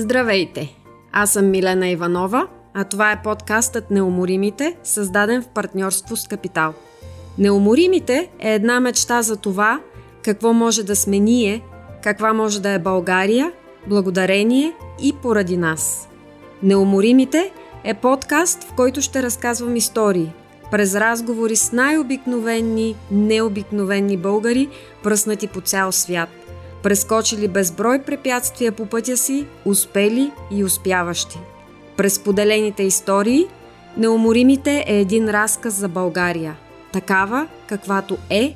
Здравейте! Аз съм Милена Иванова, а това е подкастът Неуморимите, създаден в партньорство с Капитал. Неуморимите е една мечта за това, какво може да сме ние, каква може да е България, благодарение и поради нас. Неуморимите е подкаст, в който ще разказвам истории, през разговори с най-обикновени, необикновени българи, пръснати по цял свят – прескочили безброй препятствия по пътя си, успели и успяващи. През поделените истории, Неуморимите е един разказ за България. Такава, каквато е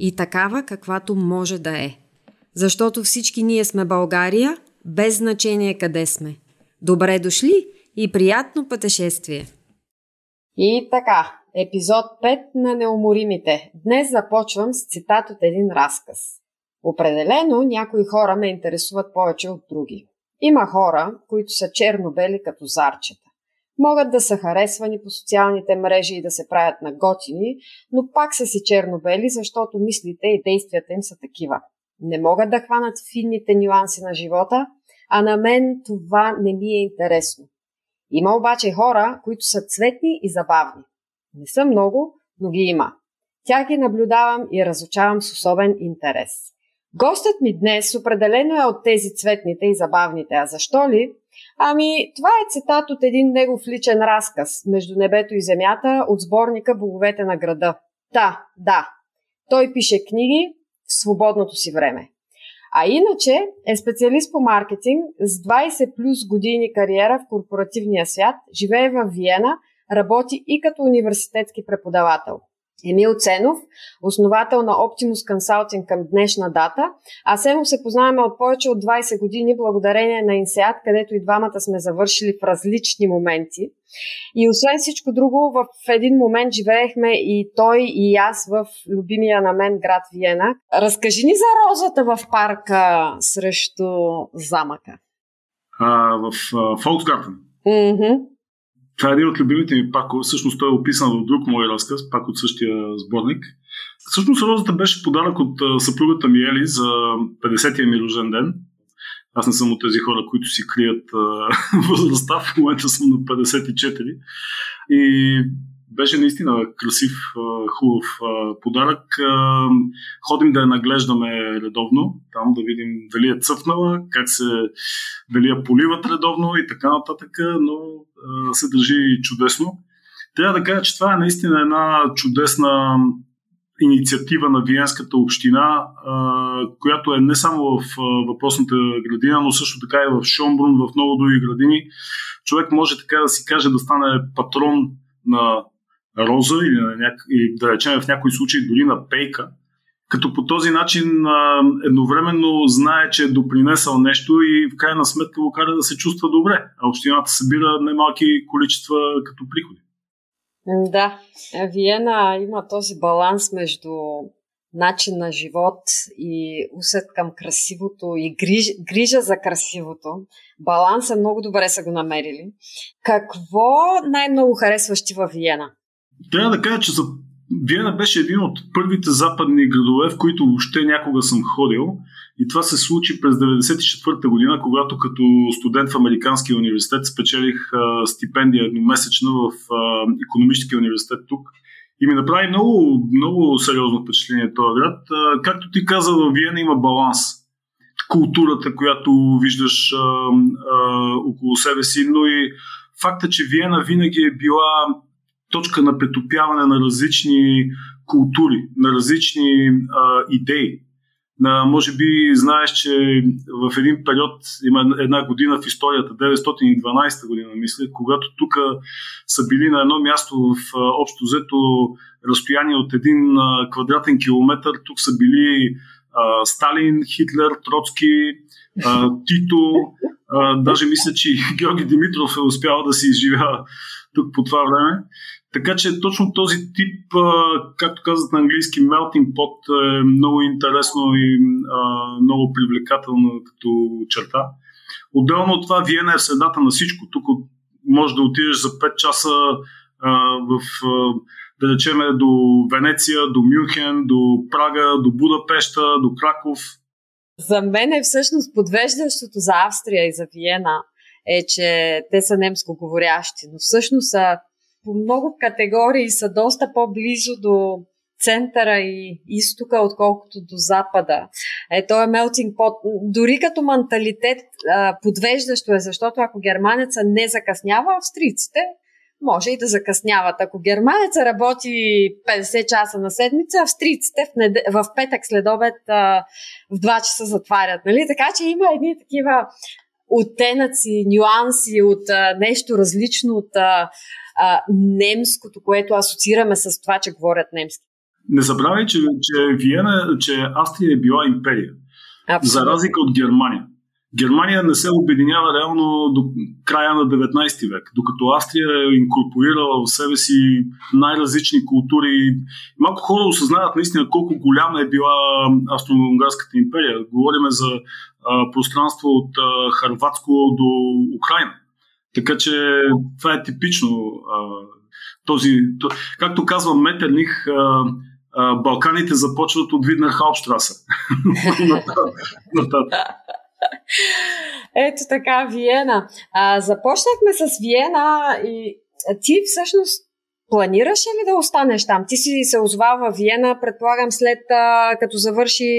и такава, каквато може да е. Защото всички ние сме България, без значение къде сме. Добре дошли и приятно пътешествие! И така, епизод 5 на Неуморимите. Днес започвам с цитат от един разказ. Определено някои хора ме интересуват повече от други. Има хора, които са черно-бели като зарчета. Могат да са харесвани по социалните мрежи и да се правят на готини, но пак са си черно-бели, защото мислите и действията им са такива. Не могат да хванат финните нюанси на живота, а на мен това не ми е интересно. Има обаче хора, които са цветни и забавни. Не са много, но ги има. Тя ги наблюдавам и разучавам с особен интерес. Гостът ми днес определено е от тези цветните и забавните. А защо ли? Ами, това е цитат от един негов личен разказ между небето и земята от сборника Боговете на града. Та, да, той пише книги в свободното си време. А иначе е специалист по маркетинг с 20 плюс години кариера в корпоративния свят, живее в Виена, работи и като университетски преподавател – Емил Ценов, основател на Optimus Consulting към днешна дата. А Семо се познаваме от повече от 20 години благодарение на Инсеат, където и двамата сме завършили в различни моменти. И освен всичко друго, в един момент живеехме и той и аз в любимия на мен град Виена. Разкажи ни за розата в парка срещу замъка. А, в Фолксгартен. Mm-hmm. Това е един от любимите ми пакове. Всъщност той е описан в друг мой разказ, пак от същия сборник. Всъщност розата беше подарък от съпругата ми Ели за 50-я ми рожден ден. Аз не съм от тези хора, които си крият възрастта. В момента съм на 54. И беше наистина красив, хубав подарък. Ходим да я наглеждаме редовно, там да видим дали е цъфнала, как се, дали я поливат редовно и така нататък, но се държи чудесно. Трябва да кажа, че това е наистина една чудесна инициатива на Виенската община, която е не само в въпросната градина, но също така и в Шомбрун, в много други градини. Човек може така да си каже да стане патрон на роза или, на няк... или да речем в някои случаи дори на пейка, като по този начин а, едновременно знае, че е допринесъл нещо и в крайна сметка го кара да се чувства добре, а общината събира немалки количества като приходи. Да, Виена има този баланс между начин на живот и усет към красивото и гриж, грижа за красивото. Баланса много добре са го намерили. Какво най-много харесваш ти във Виена? Трябва да кажа, че за Виена беше един от първите западни градове, в които въобще някога съм ходил. И това се случи през 1994 година, когато като студент в Американския университет спечелих а, стипендия едномесечна в економическия университет тук. И ми направи много, много сериозно впечатление този град. А, както ти каза, в Виена има баланс. Културата, която виждаш а, а, около себе си, но и факта, че Виена винаги е била точка на претопяване на различни култури, на различни а, идеи. На, може би знаеш, че в един период, има една година в историята, 912 година, мисля, когато тук са били на едно място в общо взето разстояние от един квадратен километр, тук са били а, Сталин, Хитлер, Троцки, а, Тито, а, даже мисля, че Георги Димитров е успял да се изживява тук по това време. Така че точно този тип, както казват на английски, melting pot е много интересно и много привлекателно като черта. Отделно от това, Виена е в средата на всичко. Тук може да отидеш за 5 часа в, да речеме, до Венеция, до Мюнхен, до Прага, до Будапешта, до Краков. За мен е всъщност подвеждащото за Австрия и за Виена е, че те са немско говорящи, но всъщност са по много категории са доста по-близо до центъра и изтока, отколкото до запада. Е, то е мелтинг пот. Дори като менталитет подвеждащо е, защото ако германеца не закъснява, австрийците може и да закъсняват. Ако германеца работи 50 часа на седмица, австрийците в, нед... в петък след обед в 2 часа затварят. Нали? Така че има едни такива оттенъци, нюанси от а, нещо различно от а, а, немското, което асоциираме с това, че говорят немски. Не забравяй, че, че Виена, че Австрия е била империя. Абсолютно. За разлика от Германия. Германия не се обединява реално до края на 19 век, докато Австрия е инкорпорирала в себе си най-различни култури. Малко хора осъзнават наистина колко голяма е била Австро-Унгарската империя. Говориме за а, пространство от а, Харватско до Украина. Така че това е типично. А, този, то, както казва Метерних, а, а, Балканите започват от Виднер Хаупштраса. Ето така, Виена. А, започнахме с Виена и ти всъщност планираше ли да останеш там? Ти си се озвал в Виена, предполагам, след а, като завърши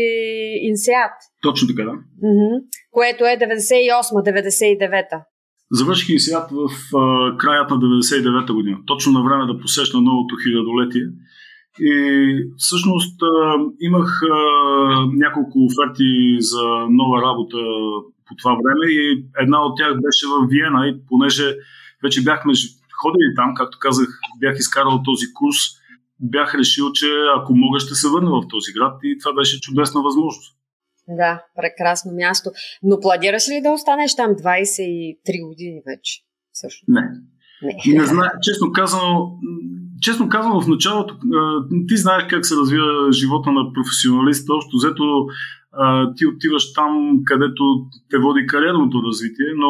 Инсеат. Точно така, да. Mm-hmm. Което е 98-99-та. Завърших Инсеат в а, краят на 99-та година. Точно на време да посещна новото хилядолетие. И всъщност имах няколко оферти за нова работа по това време и една от тях беше в Виена и понеже вече бяхме ходили там, както казах, бях изкарал този курс, бях решил, че ако мога ще се върна в този град и това беше чудесна възможност. Да, прекрасно място. Но планираш ли да останеш там 23 години вече? Също. Не. Не. не знае, честно казано, честно казано, в началото ти знаеш как се развива живота на професионалист. Общо взето ти отиваш там, където те води кариерното развитие, но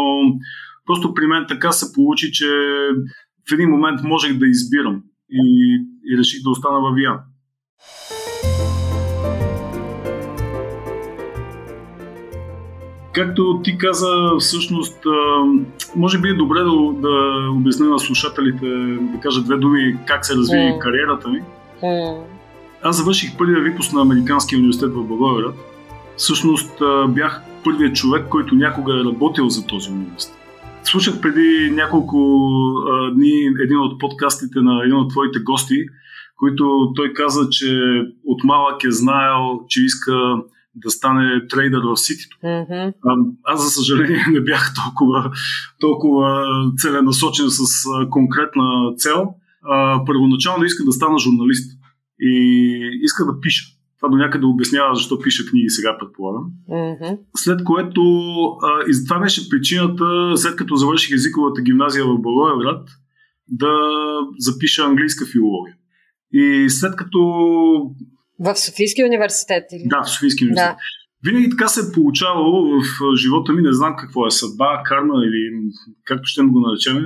просто при мен така се получи, че в един момент можех да избирам и, и реших да остана във Виан. Както ти каза, всъщност, може би е добре да, да обясня на слушателите, да кажа две думи как се разви mm. кариерата ми. Mm. Аз завърших първия випуск на Американския университет в Благоевград. Всъщност бях първият човек, който някога е работил за този университет. Слушах преди няколко дни един от подкастите на един от твоите гости, който той каза, че от малък е знаел, че иска да стане трейдър в ситито. Mm-hmm. Аз, за съжаление, не бях толкова, толкова целенасочен с конкретна цел. А, първоначално иска да стана журналист и иска да пиша. Това до някъде обяснява защо пиша книги сега, предполагам. Mm-hmm. След което, а, и това беше причината, след като завърших езиковата гимназия в Благоевград, да запиша английска филология. И след като в Софийския университет? Или? Да, в Софийския университет. Да. Винаги така се е получавало в живота ми, не знам какво е съдба, карма или както ще го наречем.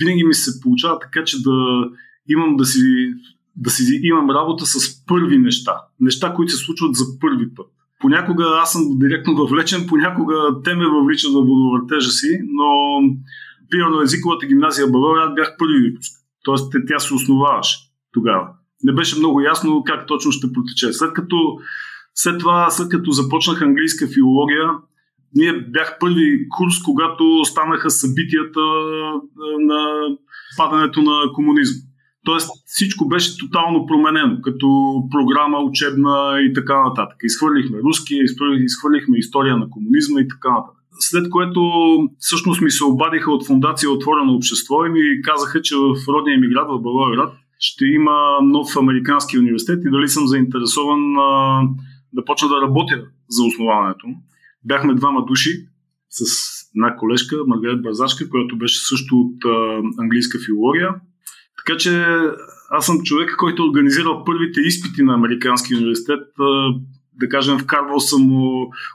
винаги ми се получава така, че да имам да си, да си имам работа с първи неща. Неща, които се случват за първи път. Понякога аз съм директно въвлечен, понякога те ме въвличат в водовъртежа си, но примерно езиковата гимназия България бях първи випуск. Тоест тя се основаваше тогава не беше много ясно как точно ще протече. След като, след това, след като започнах английска филология, ние бях първи курс, когато станаха събитията на падането на комунизма. Тоест всичко беше тотално променено, като програма, учебна и така нататък. Изхвърлихме руски, изхвърлихме история на комунизма и така нататък. След което всъщност ми се обадиха от фундация Отворено общество и ми казаха, че в родния ми град, в Благоевград, ще има нов американски университет и дали съм заинтересован а, да почна да работя за основаването. Бяхме двама души с една колежка, Маргарет Бързачка, която беше също от а, английска филология. Така че аз съм човек, който е организирал първите изпити на Американски университет. А, да кажем, вкарвал съм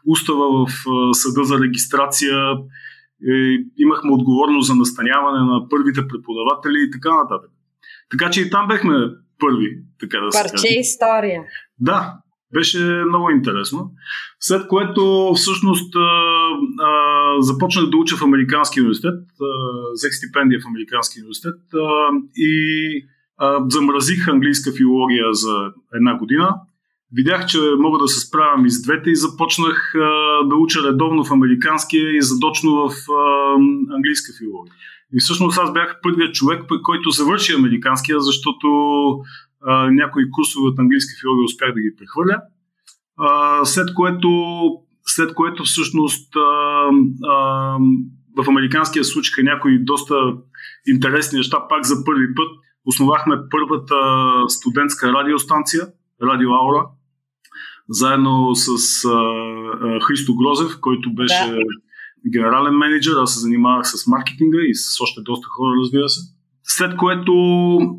устава в съда за регистрация, и имахме отговорност за настаняване на първите преподаватели и така нататък. Така че и там бехме първи, така да се Парче история. Да, Беше много интересно. След което всъщност а, а, започнах да уча в Американски университет, а, взех стипендия в Американски университет а, и а, замразих английска филология за една година. Видях, че мога да се справям и с двете и започнах а, да уча редовно в американския и задочно в а, английска филология. И всъщност аз бях първият човек, който завърши американския, защото а, някои курсове от английска филология успях да ги прехвърля. А, след което след което всъщност а, а, в американския случай някои доста интересни неща, пак за първи път основахме първата студентска радиостанция, Радио Аура, заедно с а, а, Христо Грозев, който беше да. Генерален менеджер, аз се занимавах с маркетинга и с още доста хора, разбира се. След което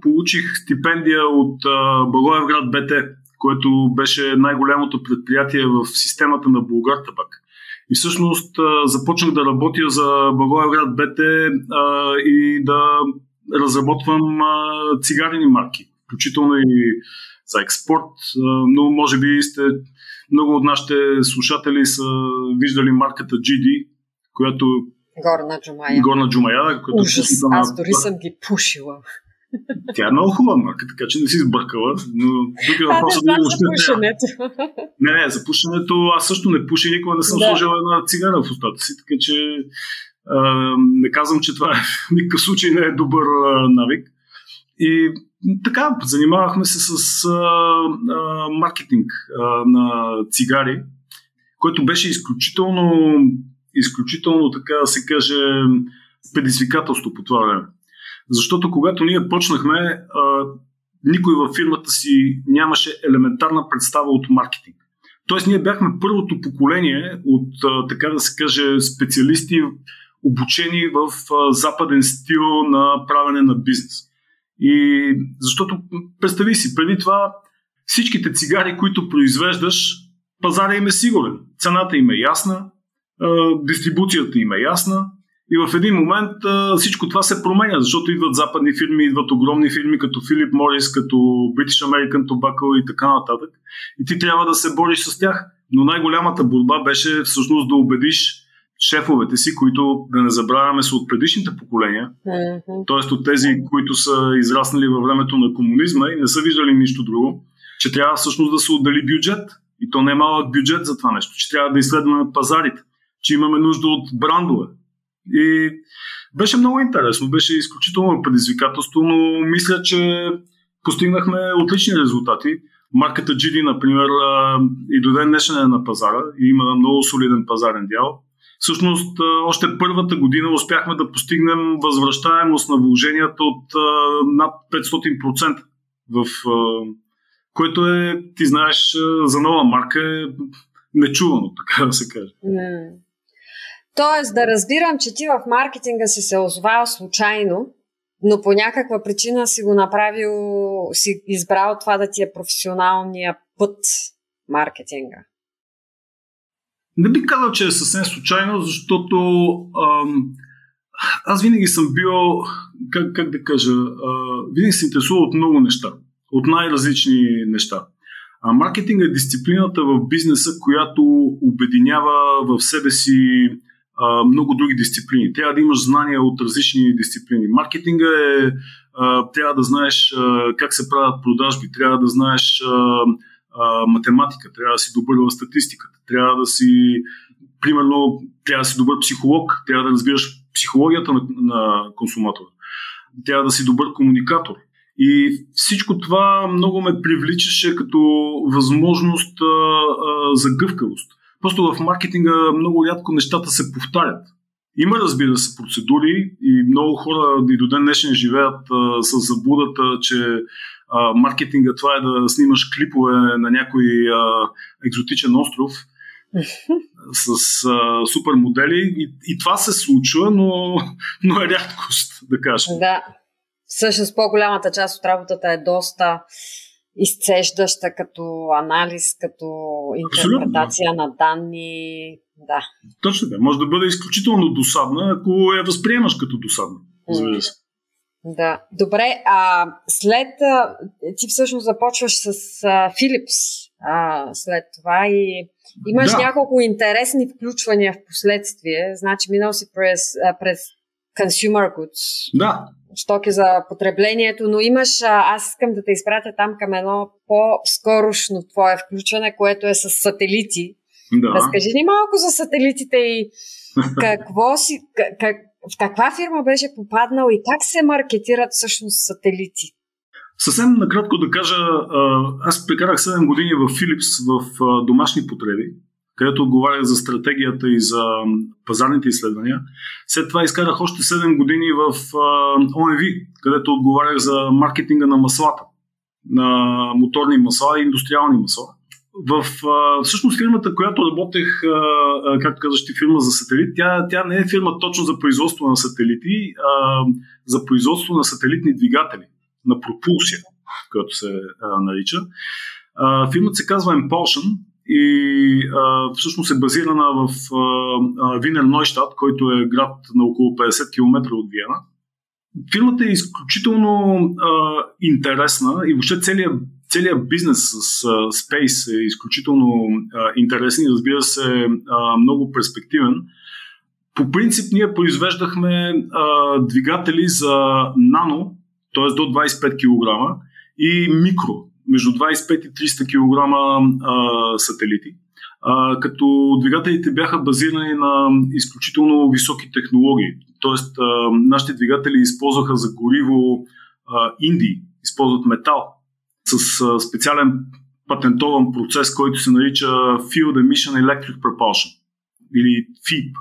получих стипендия от Благоевград БТ, което беше най-голямото предприятие в системата на Булгар Табак. И всъщност започнах да работя за Благоевград БТ и да разработвам цигарени марки, включително и за експорт, но може би сте много от нашите слушатели са виждали марката GD, която Горна Джумая. Горна Джумая. Която Ужас, аз дори съм ги пушила. Тя е много хубава марка, така че не си сбъркала. Но тук е въпросът да за пушенето. Не, не, за пушенето аз също не пуша, никога не съм да. сложила една цигара в устата си, така че а, не казвам, че това е, в никакъв случай не е добър а, навик. И така, занимавахме се с а, а, маркетинг а, на цигари, който беше изключително, изключително, така да се каже, предизвикателство по това време. Защото когато ние почнахме, никой във фирмата си нямаше елементарна представа от маркетинг. Тоест ние бяхме първото поколение от, така да се каже, специалисти, обучени в западен стил на правене на бизнес. И защото, представи си, преди това всичките цигари, които произвеждаш, пазара им е сигурен. Цената им е ясна, дистрибуцията им е ясна, и в един момент всичко това се променя, защото идват западни фирми, идват огромни фирми като Филип Морис, като British American Tobacco и така нататък. И ти трябва да се бориш с тях. Но най-голямата борба беше всъщност да убедиш шефовете си, които, да не забравяме, са от предишните поколения, mm-hmm. т.е. от тези, които са израснали във времето на комунизма и не са виждали нищо друго, че трябва всъщност да се отдели бюджет. И то не е малък бюджет за това нещо, че трябва да изследваме пазарите, че имаме нужда от брандове, и беше много интересно, беше изключително предизвикателство, но мисля, че постигнахме отлични резултати. Марката GD, например, и до ден днешен е на пазара и има много солиден пазарен дял. Всъщност, още първата година успяхме да постигнем възвръщаемост на вложенията от над 500%, в, което е, ти знаеш, за нова марка е нечувано, така да се каже. Тоест да разбирам, че ти в маркетинга си се озвал случайно, но по някаква причина си го направил, си избрал това да ти е професионалния път маркетинга. Не би казал, че е съвсем случайно, защото ам, аз винаги съм бил, как, как да кажа, а, винаги се интересувал от много неща, от най-различни неща. А маркетинг е дисциплината в бизнеса, която обединява в себе си много други дисциплини. Трябва да имаш знания от различни дисциплини. Маркетинга е, трябва да знаеш как се правят продажби, трябва да знаеш математика, трябва да си добър в статистиката, трябва да си, примерно, трябва да си добър психолог, трябва да разбираш психологията на, на консуматора, трябва да си добър комуникатор. И всичко това много ме привличаше като възможност за гъвкавост. Просто в маркетинга много рядко нещата се повтарят. Има, разбира се, процедури и много хора и до ден днешен живеят а, с заблудата, че а, маркетинга това е да снимаш клипове на някой а, екзотичен остров с а, супер модели. И, и това се случва, но, но е рядкост, да кажем. Да. Всъщност по-голямата част от работата е доста изцеждаща като анализ, като интерпретация Абсолютно. на данни. Да. Точно така. Може да бъде изключително досадна, ако я възприемаш като досадна. Да. Добре, а след. А, ти всъщност започваш с а, а, след това и имаш да. няколко интересни включвания в последствие. Значи, минал си през, а, през consumer goods. Да. Стоки за потреблението, но имаш, аз искам да те изпратя там към едно по-скорошно твое включване, което е с сателити. Да. Разкажи ни малко за сателитите и какво си, как, в каква фирма беше попаднал и как се маркетират всъщност сателити? Съвсем накратко да кажа, аз прекарах 7 години в Philips в домашни потреби, където отговарях за стратегията и за пазарните изследвания. След това изкарах още 7 години в OMV, където отговарях за маркетинга на маслата, на моторни масла и индустриални масла в всъщност фирмата, която работех, както казаш ти, фирма за сателит, тя, тя не е фирма точно за производство на сателити, а за производство на сателитни двигатели, на пропулсия, която се а, нарича. А, фирмата се казва Impulsion и а, всъщност е базирана в а, Нойштадт, който е град на около 50 км от Виена. Фирмата е изключително а, интересна и въобще целият целият бизнес с uh, Space е изключително uh, интересен и разбира се uh, много перспективен. По принцип ние произвеждахме uh, двигатели за нано, т.е. до 25 кг и микро, между 25 и 300 кг uh, сателити. Uh, като двигателите бяха базирани на изключително високи технологии. Тоест, uh, нашите двигатели използваха за гориво uh, инди, използват метал, с а, специален патентован процес, който се нарича Field Emission Electric Propulsion или FEEP.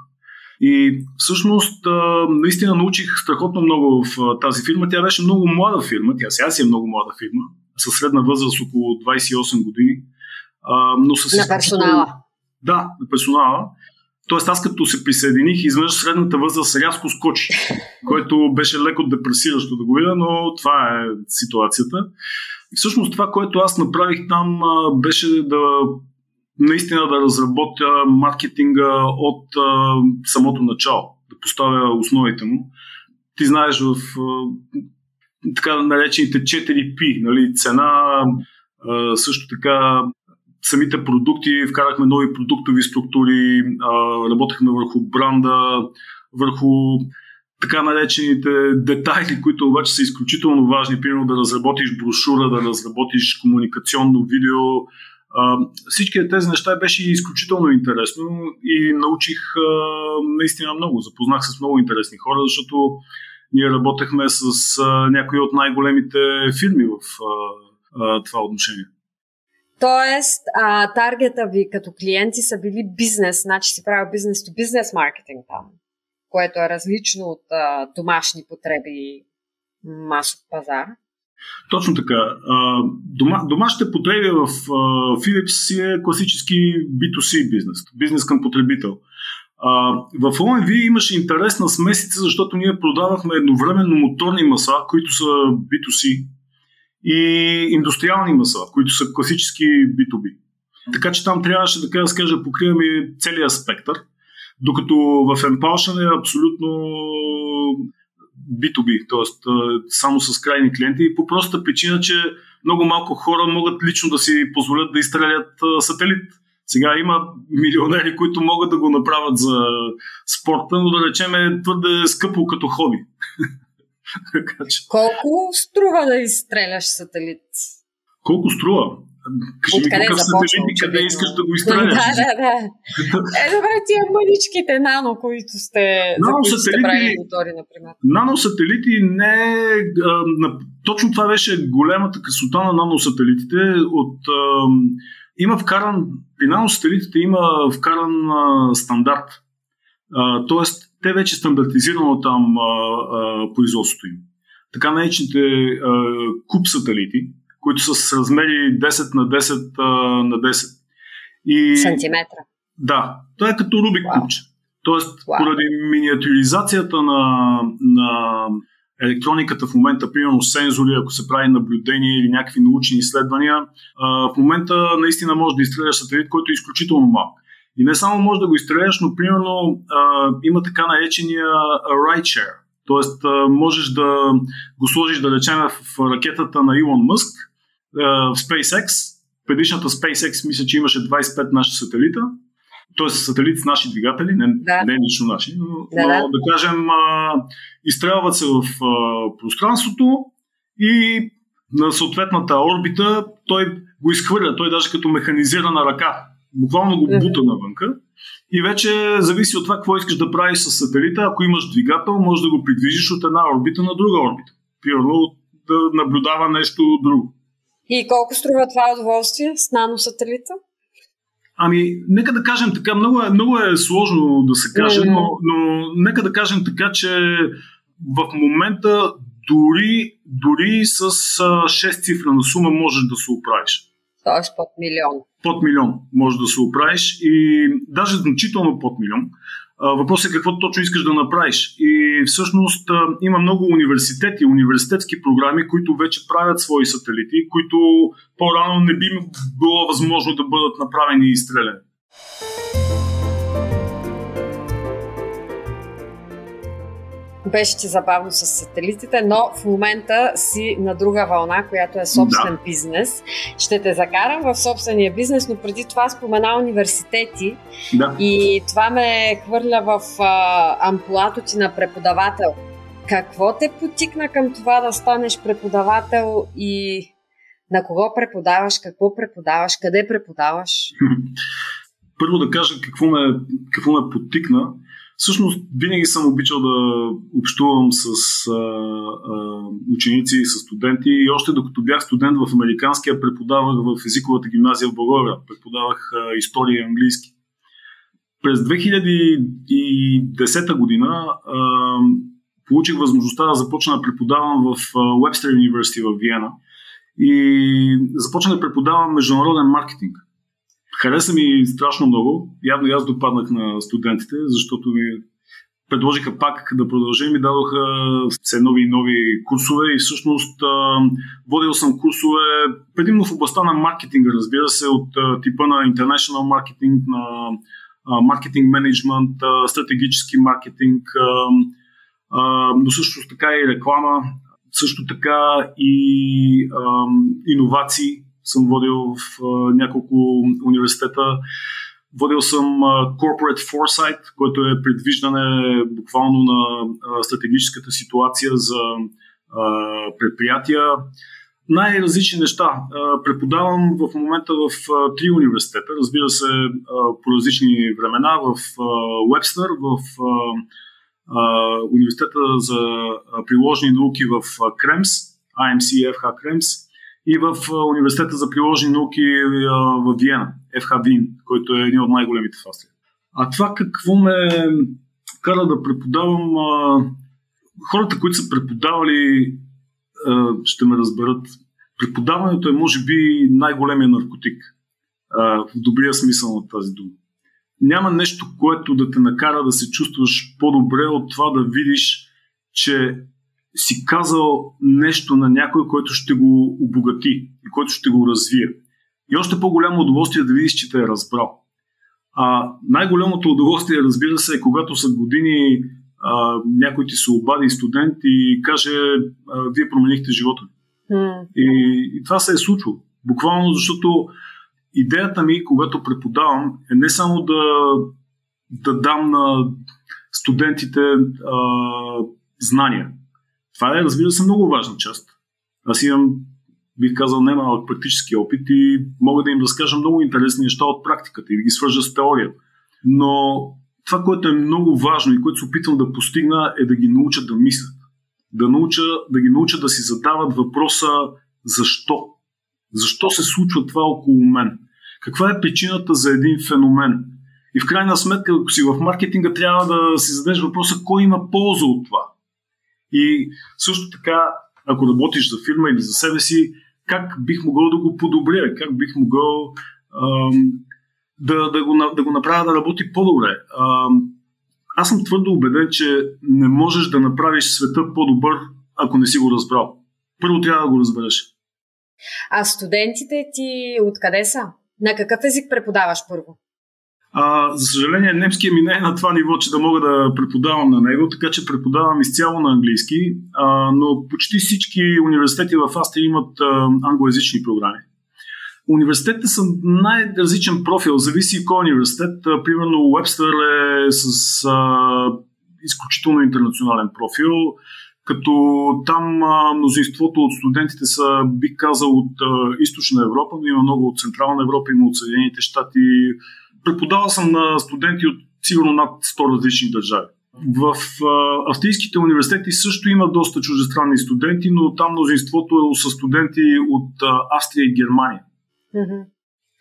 И всъщност наистина научих страхотно много в тази фирма. Тя беше много млада фирма, тя сега си е много млада фирма, със средна възраст около 28 години. Но с на персонала. Да, на персонала. Тоест аз като се присъединих, изведнъж средната възраст рязко скочи, което беше леко депресиращо да го видя, но това е ситуацията. Всъщност това, което аз направих там, беше да наистина да разработя маркетинга от а, самото начало, да поставя основите му. Ти знаеш в а, така наречените 4P, нали, цена, също така самите продукти, вкарахме нови продуктови структури, работехме върху бранда, върху така наречените детайли, които обаче са изключително важни, примерно да разработиш брошура, да разработиш комуникационно видео. Всички тези неща беше изключително интересно и научих наистина много. Запознах се с много интересни хора, защото ние работехме с а, някои от най-големите фирми в а, а, това отношение. Тоест, а, таргета ви като клиенти са били бизнес, значи си правил бизнес то бизнес маркетинг там което е различно от а, домашни потреби и масов пазар. Точно така. Дома, домашните потреби в Philips си е класически B2C бизнес, бизнес към потребител. В OMV имаше интересна смесица, защото ние продавахме едновременно моторни масла, които са B2C, и индустриални масла, които са класически B2B. Така че там трябваше, да скажа, покриваме целият спектър. Докато в Empulsion е абсолютно B2B, т.е. само с крайни клиенти и по проста причина, че много малко хора могат лично да си позволят да изстрелят сателит. Сега има милионери, които могат да го направят за спорта, но да речем е твърде скъпо като хоби. Колко струва да изстреляш сателит? Колко струва? Кажи ми какъв сателит и къде искаш да го изстреляш. Да, да, да. Е, добре, тия мъничките нано, които сте, нано за които сте правили мотори, например. Наносателити не а, на, точно това беше големата красота на наносателитите. От, а, има вкаран, при наносателитите има вкаран а, стандарт. А, тоест, те вече стандартизирано там а, а, производството им. Така наречените куб сателити, които са с размери 10 на 10 а, на 10. И, Сантиметра. Да, това е като Рубик wow. купче. Тоест, wow. поради миниатюризацията на, на електрониката в момента, примерно сензори, ако се прави наблюдение или някакви научни изследвания, а, в момента наистина може да изстреляш сателит, който е изключително малък. И не само може да го изстреляш, но примерно а, има така наречения ride share. Тоест, можеш да го сложиш, да речем, в ракетата на Илон Мъск, в SpaceX. Предишната SpaceX мисля, че имаше 25 наши сателита, т.е. сателит с наши двигатели, не, да. не лично наши, но да, но, да. да кажем, изстрелват се в пространството и на съответната орбита той го изхвърля, той даже като механизирана ръка. Буквално го бута навънка. И вече зависи от това какво искаш да правиш с сателита. Ако имаш двигател, може да го придвижиш от една орбита на друга орбита. Примерно да наблюдава нещо друго. И колко струва това удоволствие с наносателита? Ами, нека да кажем така, много е, много е сложно да се каже, mm-hmm. но, но нека да кажем така, че в момента дори, дори с 6 цифрена сума можеш да се оправиш. Тоест под милион. Под милион може да се оправиш и даже значително под милион. Въпросът е какво точно искаш да направиш. И всъщност има много университети, университетски програми, които вече правят свои сателити, които по-рано не би било възможно да бъдат направени и изстреляни. Беше ти забавно с сателитите, но в момента си на друга вълна, която е собствен да. бизнес. Ще те закарам в собствения бизнес, но преди това спомена университети да. и това ме хвърля в а, амплуато ти на преподавател. Какво те потикна към това да станеш преподавател и на кого преподаваш, какво преподаваш, къде преподаваш? Първо да кажа какво ме, какво ме потикна. Всъщност, винаги съм обичал да общувам с а, а, ученици и с студенти. И още докато бях студент в американския, преподавах в езиковата гимназия в България. Преподавах а, история и английски. През 2010 година а, получих възможността да започна да преподавам в Webster University в Виена. И започна да преподавам международен маркетинг. Хареса ми страшно много. Явно и аз допаднах на студентите, защото ми предложиха пак да продължим и дадоха все нови и нови курсове и всъщност водил съм курсове предимно в областта на маркетинга, разбира се, от типа на international маркетинг, на маркетинг менеджмент, стратегически маркетинг, но също така и реклама, също така и иновации, съм водил в няколко университета. Водил съм Corporate Foresight, което е предвиждане буквално на стратегическата ситуация за предприятия. Най-различни неща. Преподавам в момента в три университета, разбира се, по различни времена, в Уебстър, в Университета за приложни науки в Кремс, IMC Кремс, и в Университета за приложени науки в Виена, ФХ Вин, който е един от най-големите в Австрия. А това какво ме кара да преподавам, хората, които са преподавали, ще ме разберат. Преподаването е, може би, най-големия наркотик. В добрия смисъл на тази дума. Няма нещо, което да те накара да се чувстваш по-добре от това да видиш, че си казал нещо на някой, който ще го обогати и който ще го развие. И още по-голямо удоволствие е да видиш, че те е разбрал. А най-голямото удоволствие, разбира се, е когато са години а, някой ти се обади студент и каже, а, вие променихте живота ми. Mm. И, и това се е случило. Буквално защото идеята ми, когато преподавам, е не само да, да дам на студентите а, знания, това е, разбира се, много важна част. Аз имам, бих казал, немалък практически опит и мога да им разкажа много интересни неща от практиката и да ги свържа с теорията. Но това, което е много важно и което се опитвам да постигна, е да ги науча да мислят. Да, науча, да ги науча да си задават въпроса защо. Защо се случва това около мен? Каква е причината за един феномен? И в крайна сметка, ако си в маркетинга, трябва да си зададеш въпроса кой има полза от това. И също така, ако работиш за фирма или за себе си, как бих могъл да го подобря, как бих могъл ам, да, да, го, да го направя да работи по-добре. Ам, аз съм твърдо убеден, че не можеш да направиш света по-добър, ако не си го разбрал. Първо трябва да го разбереш. А студентите ти откъде са? На какъв език преподаваш първо? А, за съжаление, немския ми не е на това ниво, че да мога да преподавам на него, така че преподавам изцяло на английски, а, но почти всички университети в Австрия имат а, англоязични програми. Университетите са най-различен профил, зависи кой университет. Примерно Уебстър е с а, изключително интернационален профил, като там а, мнозинството от студентите са, бих казал, от а, източна Европа, но има много от Централна Европа, има от Съединените щати. Преподавал съм на студенти от сигурно над 100 различни държави. В а, австрийските университети също има доста чуждестранни студенти, но там мнозинството е са студенти от а, Австрия и Германия. Mm-hmm.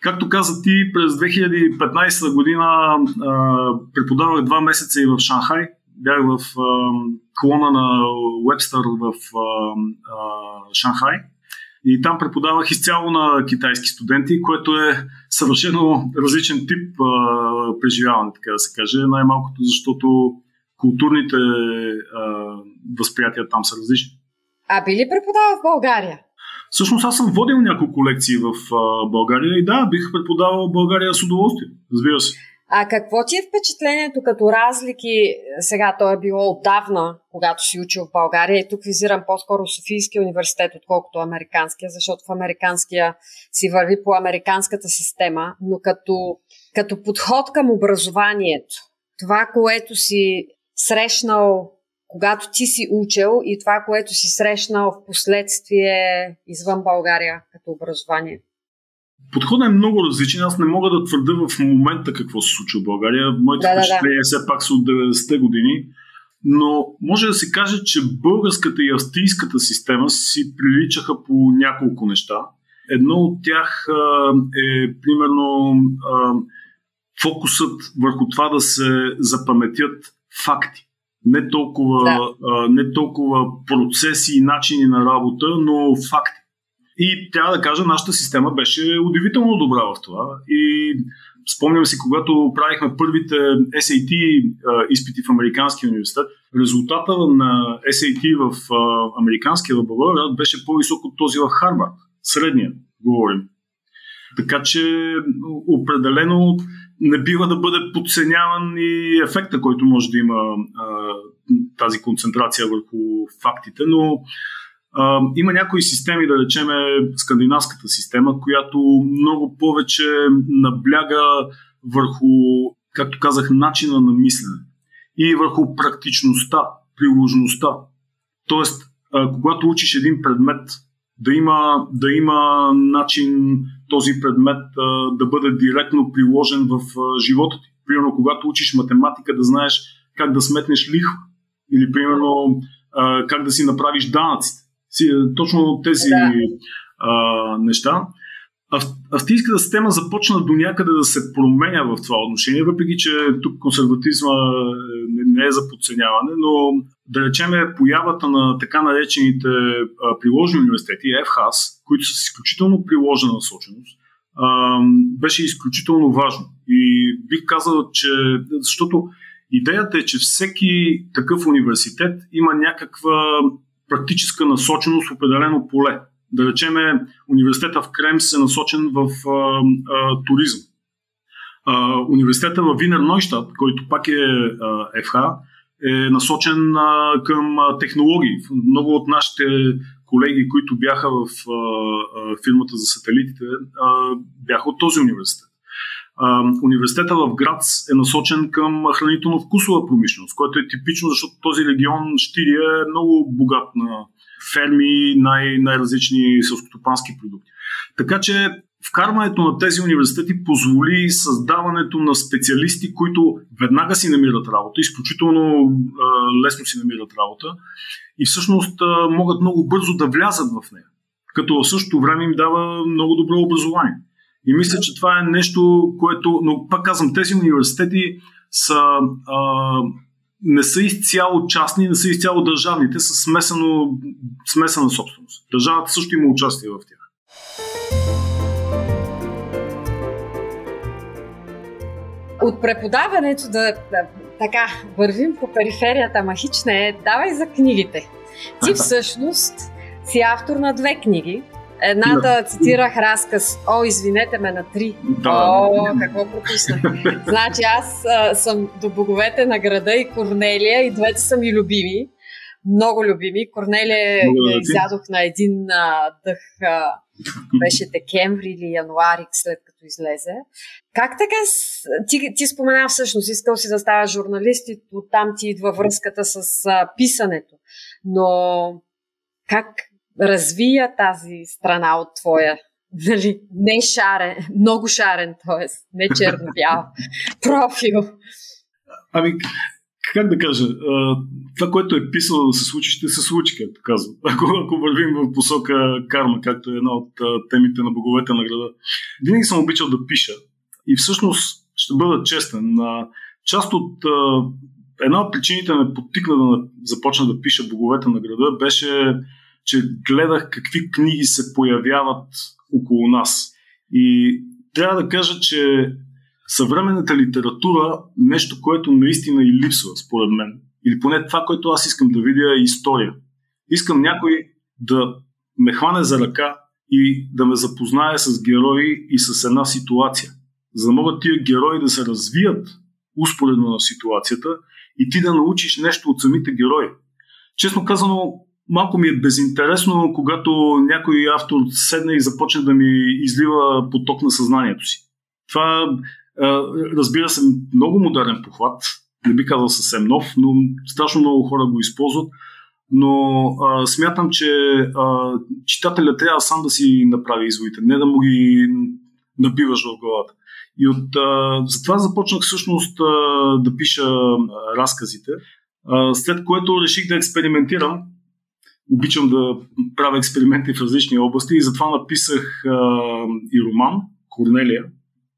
Както каза ти, през 2015 година а, преподавах два месеца и в Шанхай. Бях в а, клона на Уебстър в а, а, Шанхай. И там преподавах изцяло на китайски студенти, което е съвършено различен тип а, преживяване, така да се каже. Най-малкото, защото културните а, възприятия там са различни. А би ли преподавал в България? Всъщност аз съм водил няколко лекции в а, България и да, бих преподавал в България с удоволствие, разбира се. А какво ти е впечатлението като разлики? Сега то е било отдавна, когато си учил в България и тук визирам по-скоро Софийския университет, отколкото американския, защото в американския си върви по американската система, но като, като подход към образованието, това, което си срещнал когато ти си учил и това, което си срещнал в последствие извън България като образование? Подходът е много различен. Аз не мога да твърда в момента какво се случва в България. Моите да, впечатления да, да. все пак са от 90-те години. Но може да се каже, че българската и австрийската система си приличаха по няколко неща. Едно от тях е, примерно, фокусът върху това да се запаметят факти не толкова, да. не толкова процеси и начини на работа, но факти. И трябва да кажа, нашата система беше удивително добра в това. И спомням си, когато правихме първите SAT изпити в Американския университет, резултата на SAT в Американския лаборатория беше по-висок от този в Харвард. Средния, говорим. Така че определено не бива да бъде подценяван и ефекта, който може да има а, тази концентрация върху фактите, но има някои системи, да речеме скандинавската система, която много повече набляга върху, както казах, начина на мислене и върху практичността, приложността. Тоест, а, когато учиш един предмет, да има, да има начин този предмет а, да бъде директно приложен в а, живота ти. Примерно, когато учиш математика, да знаеш как да сметнеш лихва или, примерно, а, как да си направиш данъците. Си, точно тези да. а, неща. Австрийската система започна до някъде да се променя в това отношение, въпреки че тук консерватизма не е за подценяване, но да речеме появата на така наречените приложени университети, ФХАС, които са с изключително приложена насоченост, беше изключително важно. И бих казал, че защото идеята е, че всеки такъв университет има някаква практическа насоченост в определено поле. Да речеме, университета в Кремс е насочен в а, а, туризъм. А, университета в Винер Нойштадт, който пак е а, ФХ, е насочен а, към а, технологии. Много от нашите колеги, които бяха в а, а, фирмата за сателитите, а, бяха от този университет. Университета в Грац е насочен към хранително-вкусова промишленост, което е типично, защото този регион Штирия е много богат на ферми, най- най-различни селскотопански продукти. Така че вкарването на тези университети позволи създаването на специалисти, които веднага си намират работа, изключително лесно си намират работа и всъщност могат много бързо да влязат в нея, като в същото време им дава много добро образование. И мисля, че това е нещо, което, но пак казвам, тези университети са а, не са изцяло частни, не са изцяло държавни. Те са смесено, смесена собственост. Държавата също има участие в тях. От преподаването да, да така вървим по периферията, ама хич не е, давай за книгите. Ти всъщност си автор на две книги. Едната да. цитирах разказ. О, извинете ме на три. Да. О, какво пропуснах. значи аз а, съм до боговете на града и Корнелия и двете са ми любими. Много любими. Корнелия я изядох на един а, дъх. А, беше декември или януари, след като излезе. Как така ти, ти спомена всъщност, искал си да ставаш журналист и оттам ти идва връзката с а, писането. Но как развия тази страна от твоя нали, не шарен, много шарен, т.е. не черно-бял профил? Ами, как да кажа, това, което е писало да се случи, ще се случи, както казвам. Ако, ако вървим в посока карма, както е една от темите на боговете на града. Винаги съм обичал да пиша. И всъщност, ще бъда честен, част от една от причините ме подтикна да започна да пиша боговете на града беше, че гледах какви книги се появяват около нас. И трябва да кажа, че съвременната литература, нещо, което наистина и липсва, според мен, или поне това, което аз искам да видя е история. Искам някой да ме хване за ръка и да ме запознае с герои и с една ситуация. За да могат тия герои да се развият успоредно на ситуацията и ти да научиш нещо от самите герои. Честно казано, малко ми е безинтересно, когато някой автор седне и започне да ми излива поток на съзнанието си. Това, разбира се, много модерен похват, не би казал съвсем нов, но страшно много хора го използват. Но а, смятам, че а, читателя трябва сам да си направи изводите, не да му ги набиваш в главата. И от, а, затова започнах всъщност а, да пиша разказите, а, след което реших да експериментирам. Обичам да правя експерименти в различни области и затова написах а, и роман Корнелия,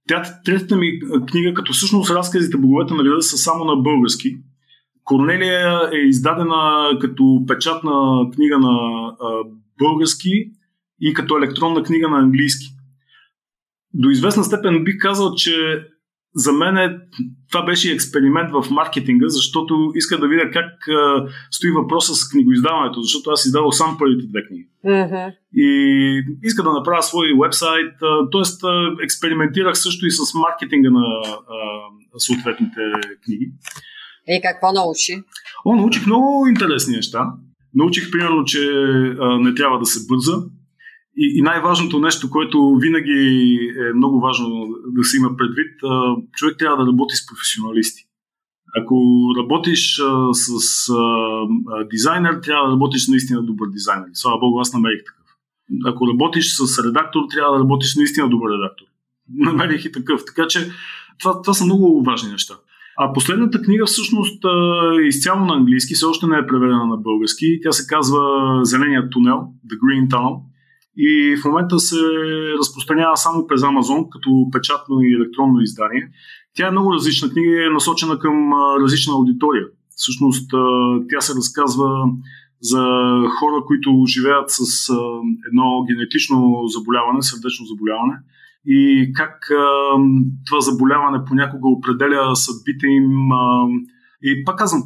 тя, третата ми книга, като всъщност разказите Боговете на града са само на български. Корнелия е издадена като печатна книга на а, български и като електронна книга на английски. До известна степен бих казал, че за мен е, това беше експеримент в маркетинга, защото иска да видя как а, стои въпроса с книгоиздаването, защото аз издавал сам първите две книги. Uh-huh. И иска да направя свой вебсайт, т.е. експериментирах също и с маркетинга на а, съответните книги. И какво научи? О, научих много интересни неща. Научих, примерно, че а, не трябва да се бърза, и, и най-важното нещо, което винаги е много важно да се има предвид, човек трябва да работи с професионалисти. Ако работиш а, с а, дизайнер, трябва да работиш наистина добър дизайнер. Слава Богу, аз намерих такъв. Ако работиш с редактор, трябва да работиш наистина добър редактор. Намерих и такъв. Така че това, това са много важни неща. А последната книга всъщност е изцяло на английски, все още не е преведена на български. Тя се казва Зеленият тунел, The Green Tunnel и в момента се разпространява само през Амазон като печатно и електронно издание. Тя е много различна книга и е насочена към различна аудитория. Всъщност тя се разказва за хора, които живеят с едно генетично заболяване, сърдечно заболяване и как това заболяване понякога определя съдбите им. И пак казвам,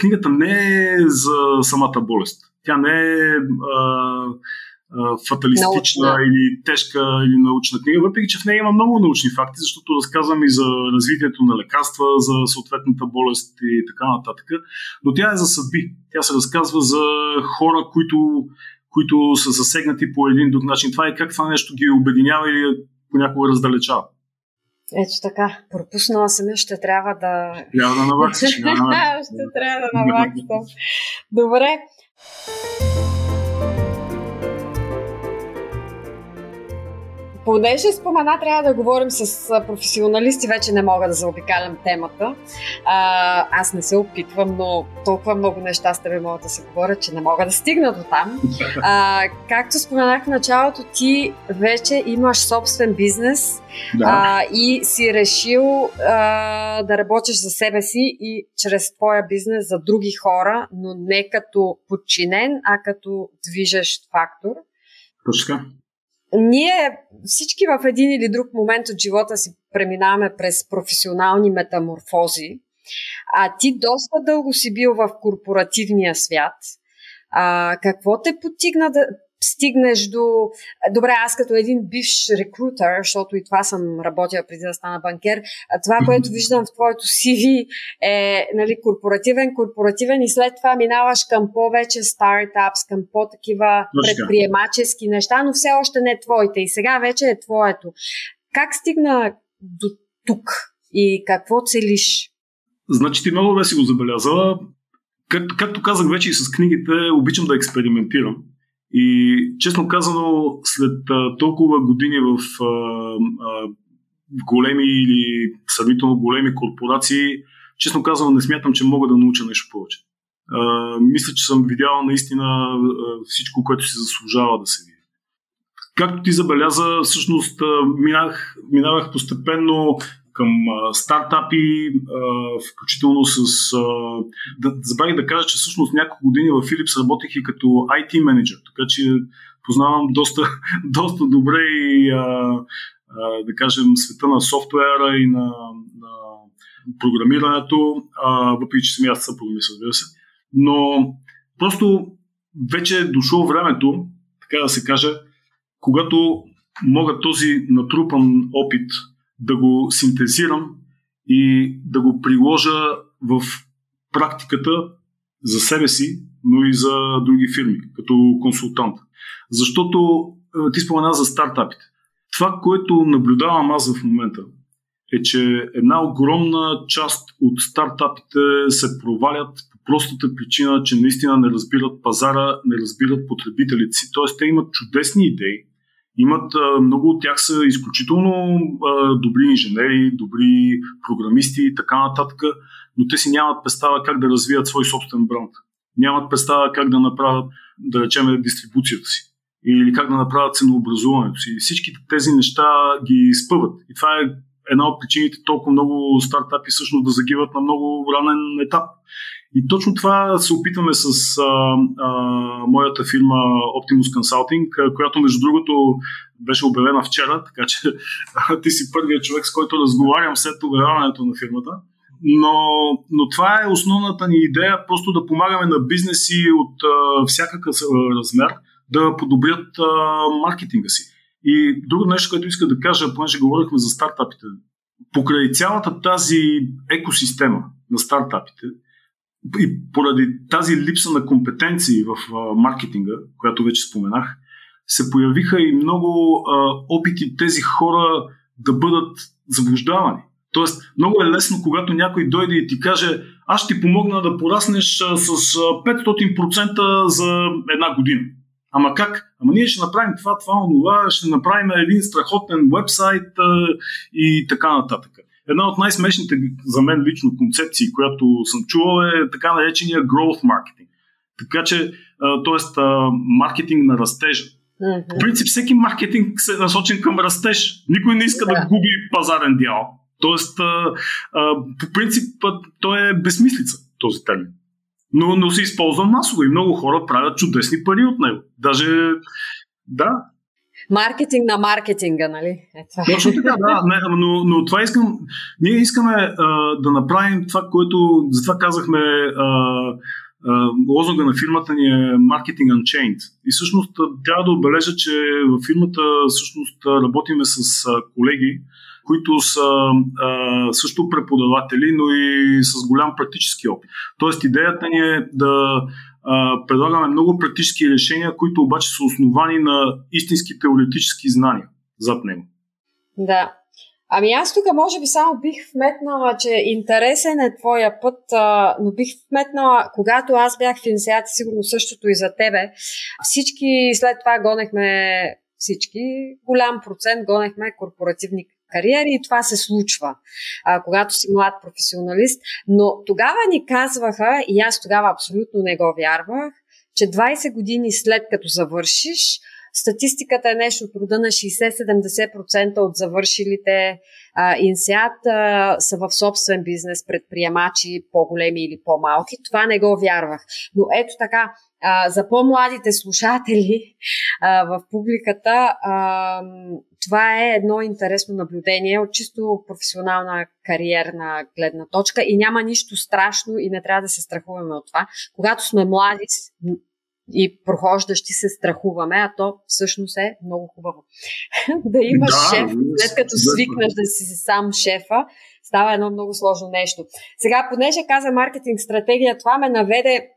книгата не е за самата болест. Тя не е фаталистична научна. или тежка или научна книга, въпреки че в нея има много научни факти, защото разказвам и за развитието на лекарства, за съответната болест и така нататък. Но тя е за съдби. Тя се разказва за хора, които, които са засегнати по един друг начин. Това е как това нещо ги обединява или понякога раздалечава. Ето така, пропуснала съм, ще трябва да... Трябва да наваксам. ще трябва да наваксам. Добре. Понеже спомена, трябва да говорим с професионалисти, вече не мога да заобикалям темата. А, аз не се опитвам, но толкова много неща с тебе могат да се говорят, че не мога да стигна до там. А, както споменах в началото, ти вече имаш собствен бизнес да. а, и си решил а, да работиш за себе си и чрез твоя бизнес за други хора, но не като подчинен, а като движещ фактор. Точно ние всички в един или друг момент от живота си преминаваме през професионални метаморфози, а ти доста дълго си бил в корпоративния свят. А, какво те потигна да, стигнеш до... Добре, аз като един бивш рекрутър, защото и това съм работила преди да стана банкер, това, което виждам в твоето CV е нали, корпоративен, корпоративен и след това минаваш към повече стартапс, към по-такива предприемачески неща, но все още не твоите. И сега вече е твоето. Как стигна до тук и какво целиш? Значи ти много добре си го забелязала. Как, както казах вече и с книгите, обичам да експериментирам. И честно казано, след а, толкова години в а, а, големи или сравнително големи корпорации, честно казано не смятам, че мога да науча нещо повече. А, мисля, че съм видял наистина а, всичко, което си заслужава да се види. Както ти забеляза, всъщност минах, минавах постепенно към а, стартапи, а, включително с... А, да, забравих да кажа, че всъщност няколко години в Philips работех и като IT менеджер, така че познавам доста, доста добре и а, а, да кажем света на софтуера и на, на програмирането, а, въпреки че самия аз съм програмист, разбира се. Но просто вече е дошло времето, така да се каже, когато мога този натрупан опит да го синтезирам и да го приложа в практиката за себе си, но и за други фирми, като консултант. Защото е, ти спомена за стартапите. Това, което наблюдавам аз в момента, е, че една огромна част от стартапите се провалят по простата причина, че наистина не разбират пазара, не разбират потребителите си. Тоест, те имат чудесни идеи, имат, много от тях са изключително добри инженери, добри програмисти и така нататък, но те си нямат представа как да развият свой собствен бранд. Нямат представа как да направят, да речем, дистрибуцията си или как да направят ценообразуването си. Всички тези неща ги спъват. И това е една от причините толкова много стартапи всъщност да загиват на много ранен етап. И точно това се опитваме с а, а, моята фирма Optimus Consulting, която между другото беше обявена вчера, така че ти си първият човек, с който разговарям след обявяването на фирмата. Но, но това е основната ни идея, просто да помагаме на бизнеси от а, всякакъв размер да подобрят а, маркетинга си. И друго нещо, което иска да кажа, понеже говорихме за стартапите. Покрай цялата тази екосистема на стартапите, и поради тази липса на компетенции в а, маркетинга, която вече споменах, се появиха и много а, опити тези хора да бъдат заблуждавани. Тоест, много е лесно, когато някой дойде и ти каже, аз ще ти помогна да пораснеш а, с 500% за една година. Ама как? Ама ние ще направим това, това, това, ще направим един страхотен вебсайт а, и така нататък. Една от най-смешните за мен лично концепции, която съм чувал е така наречения growth marketing. Така че, т.е. маркетинг на растежа. Mm-hmm. По принцип, всеки маркетинг се е насочен към растеж. Никой не иска да губи пазарен дял. Тоест, а, а, по принцип, той е безмислица, този термин. Но, но се използва масово и много хора правят чудесни пари от него. Даже, да, маркетинг на маркетинга, нали? Е. Точно така, да. Не, но, но това искам. Ние искаме а, да направим това, което. Затова казахме. А, лозунга на фирмата ни е Marketing Unchained. И всъщност трябва да отбележа, че в фирмата всъщност работиме с колеги, които са също преподаватели, но и с голям практически опит. Тоест идеята ни е да предлагаме много практически решения, които обаче са основани на истински теоретически знания зад него. Да. Ами аз тук може би само бих вметнала, че интересен е твоя път, а, но бих вметнала, когато аз бях в инициати, сигурно същото и за тебе, всички след това гонехме всички, голям процент гонехме корпоративни кариери и това се случва, а, когато си млад професионалист. Но тогава ни казваха, и аз тогава абсолютно не го вярвах, че 20 години след като завършиш, статистиката е нещо от рода на 60-70% от завършилите а, инсиат а, са в собствен бизнес, предприемачи, по-големи или по-малки. Това не го вярвах. Но ето така, а, за по-младите слушатели а, в публиката, а, това е едно интересно наблюдение от чисто професионална кариерна гледна точка и няма нищо страшно и не трябва да се страхуваме от това. Когато сме млади, и прохождащи се страхуваме, а то всъщност е много хубаво. да имаш да, шеф, след като свикнеш да си сам шефа, става едно много сложно нещо. Сега, понеже каза маркетинг стратегия, това ме наведе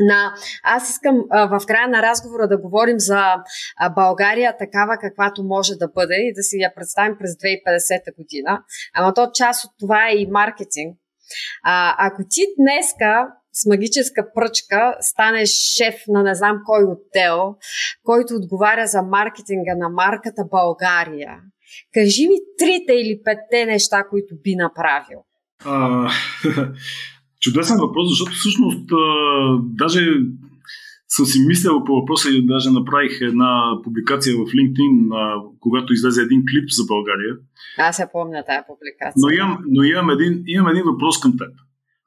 на... Аз искам а, в края на разговора да говорим за а, България такава каквато може да бъде и да си я представим през 2050 година. Ама то част от това е и маркетинг. А, ако ти днеска с магическа пръчка станеш шеф на не знам кой отдел, който отговаря за маркетинга на марката България, кажи ми трите или петте неща, които би направил. А, чудесен въпрос, защото всъщност а, даже съм си мислял по въпроса и даже направих една публикация в LinkedIn, а, когато излезе един клип за България. Аз я помня тази публикация. Но имам, но имам, един, имам един въпрос към теб.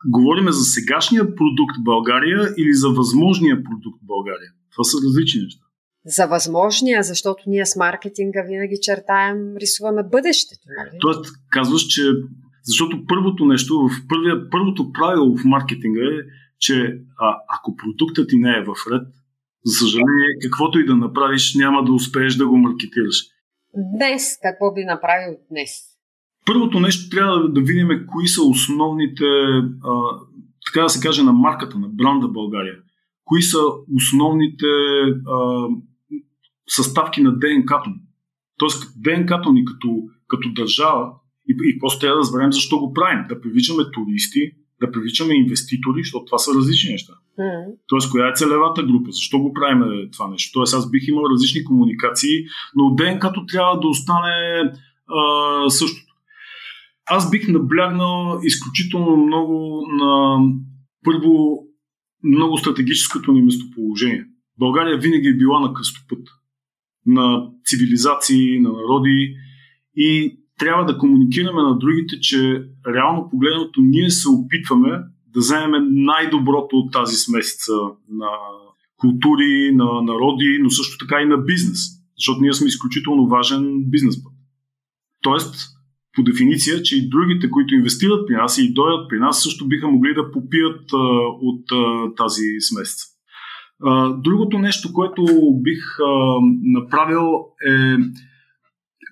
Говорим за сегашния продукт България или за възможния продукт България? Това са различни неща. За възможния, защото ние с маркетинга винаги чертаем, рисуваме бъдещето. Нали? Тоест, казваш, че защото първото нещо, в първия, първото правило в маркетинга е, че а, ако продуктът ти не е в ред, за съжаление, каквото и да направиш, няма да успееш да го маркетираш. Днес, какво би направил днес? Първото нещо трябва да видим кои са основните, а, така да се каже, на марката, на бранда България. Кои са основните а, съставки на ДНК-то. Тоест, ДНК-то ни като, като държава и, и просто трябва да разберем защо го правим. Да привичаме туристи, да привичаме инвеститори, защото това са различни неща. Mm. Тоест, коя е целевата група? Защо го правим това нещо? Тоест, аз бих имал различни комуникации, но ДНК-то трябва да остане а, същото аз бих наблягнал изключително много на първо много стратегическото ни местоположение. България винаги е била на кръстопът на цивилизации, на народи и трябва да комуникираме на другите, че реално погледнато ние се опитваме да вземем най-доброто от тази смесица на култури, на народи, но също така и на бизнес. Защото ние сме изключително важен бизнес път. Тоест, по дефиниция, че и другите, които инвестират при нас и дойдат при нас, също биха могли да попият а, от а, тази смесица. А, другото нещо, което бих а, направил е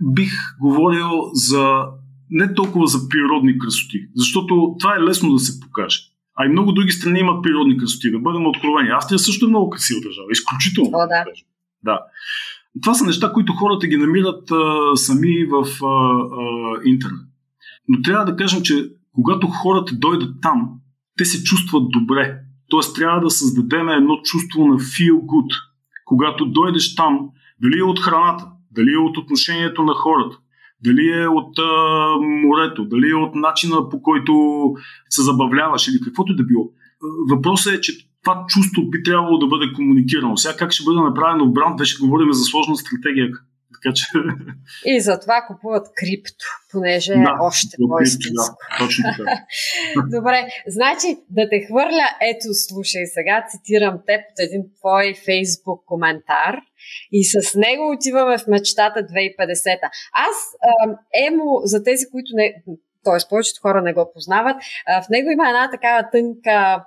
бих говорил за не толкова за природни красоти, защото това е лесно да се покаже. А и много други страни имат природни красоти, да бъдем откровени. Австрия също е много красива държава, изключително. О, да. да. Това са неща, които хората ги намират а, сами в а, а, интернет. Но трябва да кажем, че когато хората дойдат там, те се чувстват добре. Тоест трябва да създадем едно чувство на feel good. Когато дойдеш там, дали е от храната, дали е от отношението на хората, дали е от а, морето, дали е от начина по който се забавляваш или каквото да било. Въпросът е, че това чувство би трябвало да бъде комуникирано. Сега как ще бъде направено в бранд, вече говорим за сложна стратегия. Така че... И затова купуват крипто, понеже да, е още по-истинско. Да, точно така. Добре, значи да те хвърля, ето слушай сега, цитирам теб от един твой фейсбук коментар и с него отиваме в мечтата 2050. Аз, Емо, за тези, които не, т.е. повечето хора не го познават, в него има една такава тънка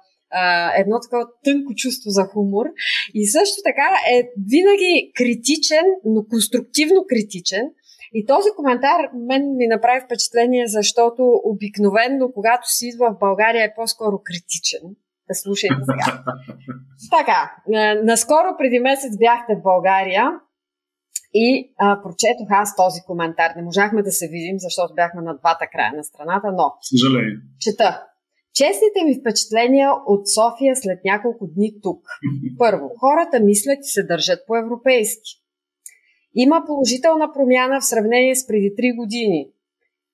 едно такова тънко чувство за хумор. И също така е винаги критичен, но конструктивно критичен. И този коментар мен ми направи впечатление, защото обикновенно, когато си идва в България, е по-скоро критичен. Да слушайте сега. така, наскоро преди месец бяхте в България и а, прочетох аз този коментар. Не можахме да се видим, защото бяхме на двата края на страната, но... Съжаление. Чета. Честните ми впечатления от София след няколко дни тук. Първо, хората мислят и се държат по-европейски. Има положителна промяна в сравнение с преди 3 години.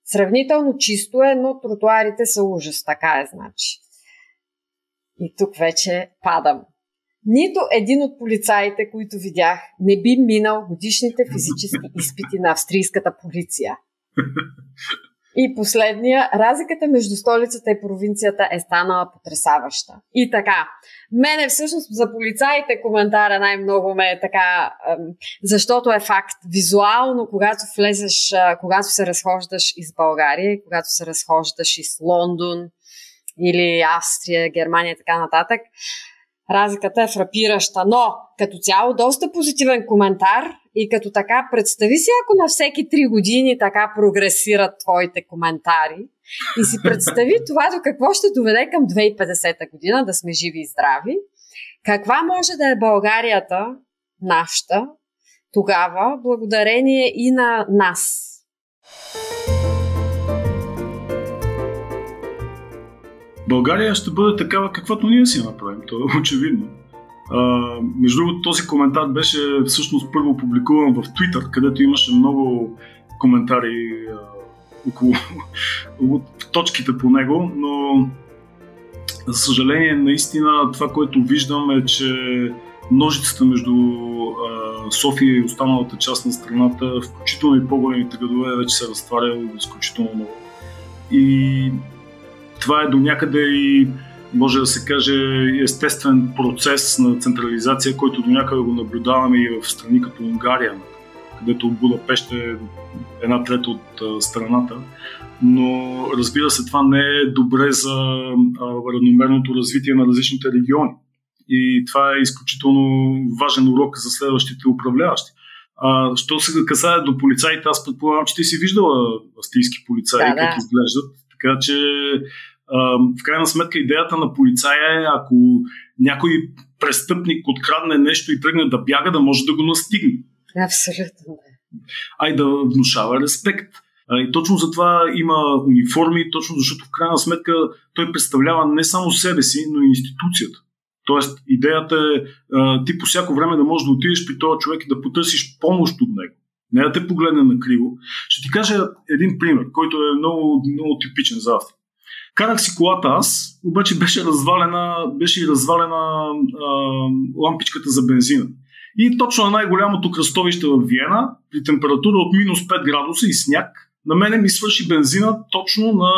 Сравнително чисто е, но тротуарите са ужас. Така е, значи. И тук вече падам. Нито един от полицаите, които видях, не би минал годишните физически изпити на австрийската полиция. И последния, разликата между столицата и провинцията е станала потрясаваща. И така, мене всъщност за полицаите коментара най-много ме е така, защото е факт. Визуално, когато влезеш, когато се разхождаш из България, когато се разхождаш из Лондон или Австрия, Германия и така нататък, разликата е фрапираща. Но като цяло доста позитивен коментар и като така представи си, ако на всеки 3 години така прогресират твоите коментари и си представи това до какво ще доведе към 2050 година, да сме живи и здрави. Каква може да е Българията, нашата, тогава, благодарение и на нас? България ще бъде такава, каквато ние си направим. То е очевидно. А, между другото, този коментар беше всъщност първо публикуван в Twitter, където имаше много коментари а, около точките по него, но за съжаление, наистина това, което виждам е, че ножицата между а, София и останалата част на страната, включително и по-големите градове, вече се разтваря изключително много. И това е до някъде и може да се каже естествен процес на централизация, който до някъде го наблюдаваме и в страни като Унгария, където Будапещ е една трета от страната. Но разбира се, това не е добре за равномерното развитие на различните региони. И това е изключително важен урок за следващите управляващи. А, що се касае до полицаите, аз предполагам, че ти си виждала австрийски полицаи, да, да. изглеждат. Така че в крайна сметка идеята на полицая е, ако някой престъпник открадне нещо и тръгне да бяга, да може да го настигне. Абсолютно. Ай да внушава респект. И точно за това има униформи, точно защото в крайна сметка той представлява не само себе си, но и институцията. Тоест, идеята е ти по всяко време да можеш да отидеш при този човек и да потърсиш помощ от него. Не да те погледне на криво. Ще ти кажа един пример, който е много, много типичен за Австрия. Карах си колата аз, обаче беше развалена, беше и развалена а, лампичката за бензина. И точно на най-голямото кръстовище в Виена, при температура от минус 5 градуса и сняг, на мене ми свърши бензина точно на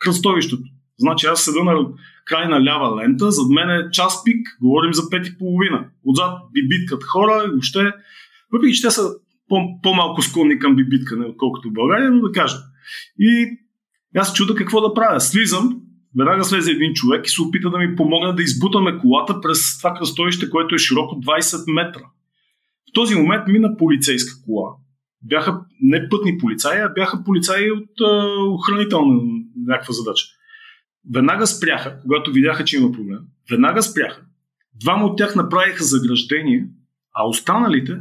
кръстовището. Значи аз седа на крайна лява лента, зад мен е час пик, говорим за 5 и половина. Отзад бибиткат хора и въобще, въпреки че те са по-малко склонни към бибиткане, отколкото в България, но да кажа. И аз чуда какво да правя. Слизам, веднага слезе един човек и се опита да ми помогне да избутаме колата през това кръстовище, което е широко 20 метра. В този момент мина полицейска кола. Бяха не пътни полицаи, а бяха полицаи от а, охранителна някаква задача. Веднага спряха, когато видяха, че има проблем. Веднага спряха. Двама от тях направиха заграждение, а останалите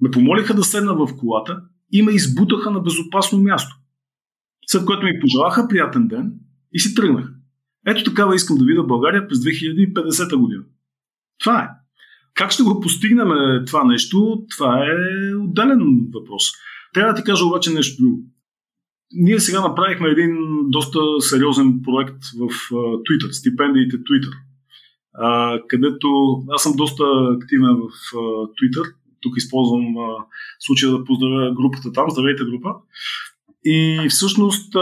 ме помолиха да седна в колата и ме избутаха на безопасно място. След което ми пожелаха приятен ден и си тръгнах. Ето такава искам да видя България през 2050 година. Това е. Как ще го постигнем това нещо, това е отделен въпрос. Трябва да ти кажа обаче нещо друго. Ние сега направихме един доста сериозен проект в uh, Twitter, стипендиите Twitter, където аз съм доста активен в uh, Twitter. Тук използвам uh, случая да поздравя групата там. Здравейте група. И всъщност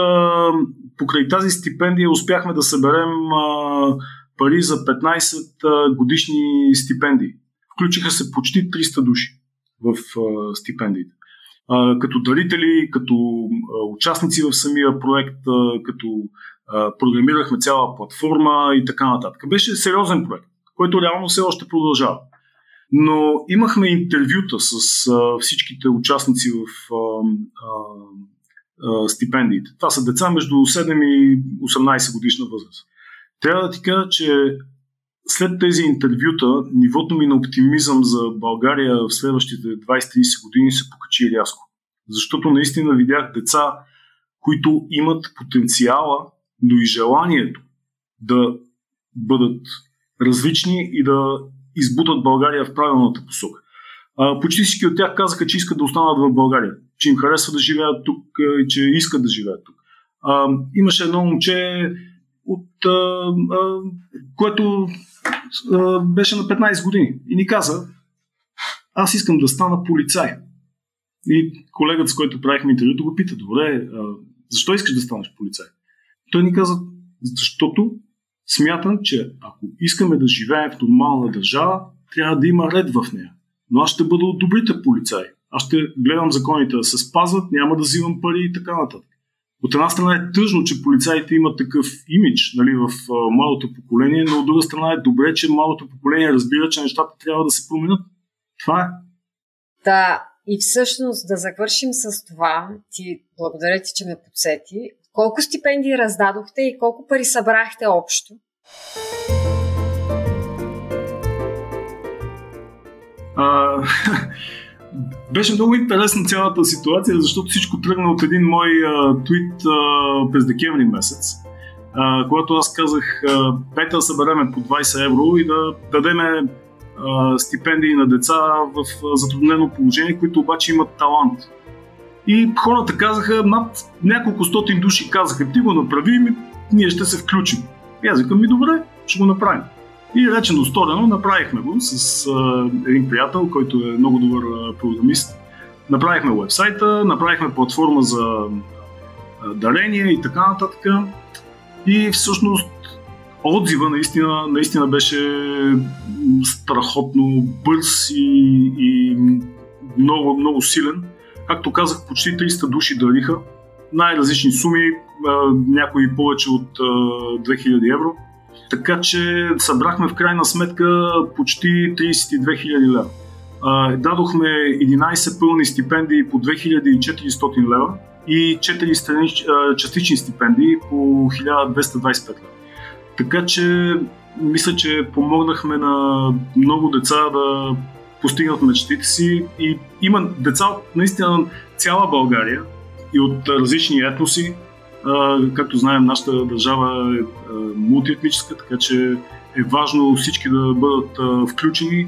покрай тази стипендия успяхме да съберем пари за 15 годишни стипендии. Включиха се почти 300 души в стипендиите. Като дарители, като участници в самия проект, като програмирахме цяла платформа и така нататък. Беше сериозен проект, който реално все още продължава. Но имахме интервюта с всичките участници в стипендиите. Това са деца между 7 и 18 годишна възраст. Трябва да ти кажа, че след тези интервюта, нивото ми на оптимизъм за България в следващите 20-30 години се покачи рязко. Защото наистина видях деца, които имат потенциала, но и желанието да бъдат различни и да избутат България в правилната посока. почти всички от тях казаха, че искат да останат в България че им харесва да живеят тук и че искат да живеят тук. А, имаше едно момче, от, а, а, което а, беше на 15 години и ни каза, аз искам да стана полицай. И колегата, с който правихме интервюто, го пита, добре, а, защо искаш да станеш полицай? Той ни каза, защото смятам, че ако искаме да живеем в нормална държава, трябва да има ред в нея. Но аз ще бъда от добрите полицаи аз ще гледам законите да се спазват, няма да взимам пари и така нататък. от една страна е тъжно, че полицаите имат такъв имидж нали, в а, младото поколение, но от друга страна е добре, че младото поколение разбира, че нещата трябва да се променят. Това е. Да, и всъщност да завършим с това, ти благодаря ти, че ме подсети. Колко стипендии раздадохте и колко пари събрахте общо? А, беше много интересна цялата ситуация, защото всичко тръгна от един мой а, твит а, през декември месец, а, когато аз казах, дайте да събереме по 20 евро и да дадеме а, стипендии на деца в затруднено положение, които обаче имат талант. И хората казаха, над няколко стотин души казаха, ти го направи, и ние ще се включим. И аз ми добре, ще го направим. И речено сторено, направихме го с а, един приятел, който е много добър а, програмист. Направихме вебсайта, направихме платформа за а, дарения и така нататък. И всъщност отзива наистина, наистина беше страхотно бърз и, и много, много силен. Както казах, почти 300 души дариха най-различни суми, някои повече от 2000 евро. Така че събрахме в крайна сметка почти 32 000 лева. Дадохме 11 пълни стипендии по 2400 лева и 4 частични стипендии по 1225 лева. Така че мисля, че помогнахме на много деца да постигнат мечтите си и има деца от наистина цяла България и от различни етноси. Както знаем, нашата държава е мултиетническа, така че е важно всички да бъдат включени,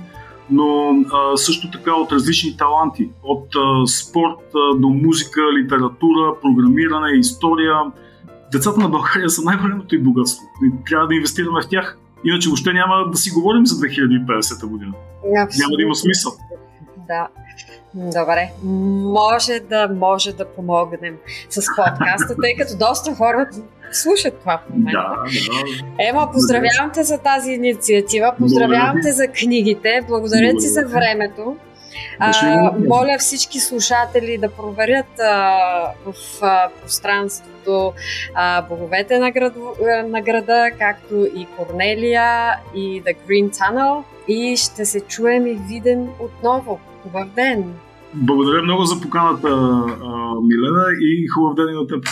но също така от различни таланти, от спорт до музика, литература, програмиране, история, децата на България са най-голямото и богатство. Трябва да инвестираме в тях. Иначе въобще няма да си говорим за 2050 година. Абсолютно. Няма да има смисъл. Да. Добре. Може да, може да помогнем с подкаста, тъй като доста хора слушат това в момента. Да, да. Ема, поздравявам те за тази инициатива, поздравявам те за книгите, благодаря ти за времето. А, моля всички слушатели да проверят а, в а, пространството а, боговете на, град, на града, както и Корнелия и The Green Tunnel и ще се чуем и видим отново. Хубав ден! Благодаря много за поканата, Милена, и хубав ден и на теб.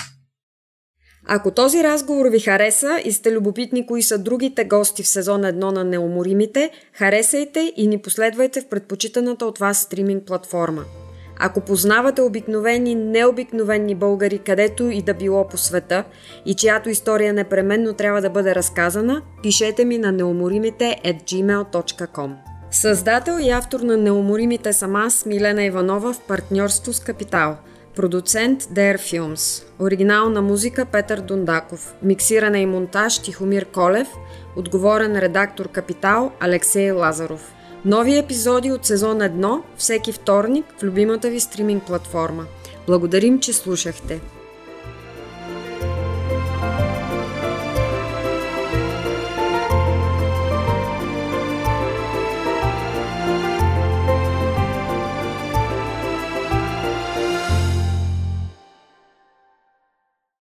Ако този разговор ви хареса и сте любопитни кои са другите гости в сезон 1 на Неуморимите, харесайте и ни последвайте в предпочитаната от вас стриминг платформа. Ако познавате обикновени, необикновени българи, където и да било по света и чиято история непременно трябва да бъде разказана, пишете ми на неуморимите at gmail.com. Създател и автор на Неуморимите съм аз, Милена Иванова, в партньорство с Капитал – Продуцент Dare Films. Оригинална музика Петър Дундаков. Миксиране и монтаж Тихомир Колев. Отговорен редактор Капитал Алексей Лазаров. Нови епизоди от сезон 1 всеки вторник в любимата ви стриминг платформа. Благодарим, че слушахте.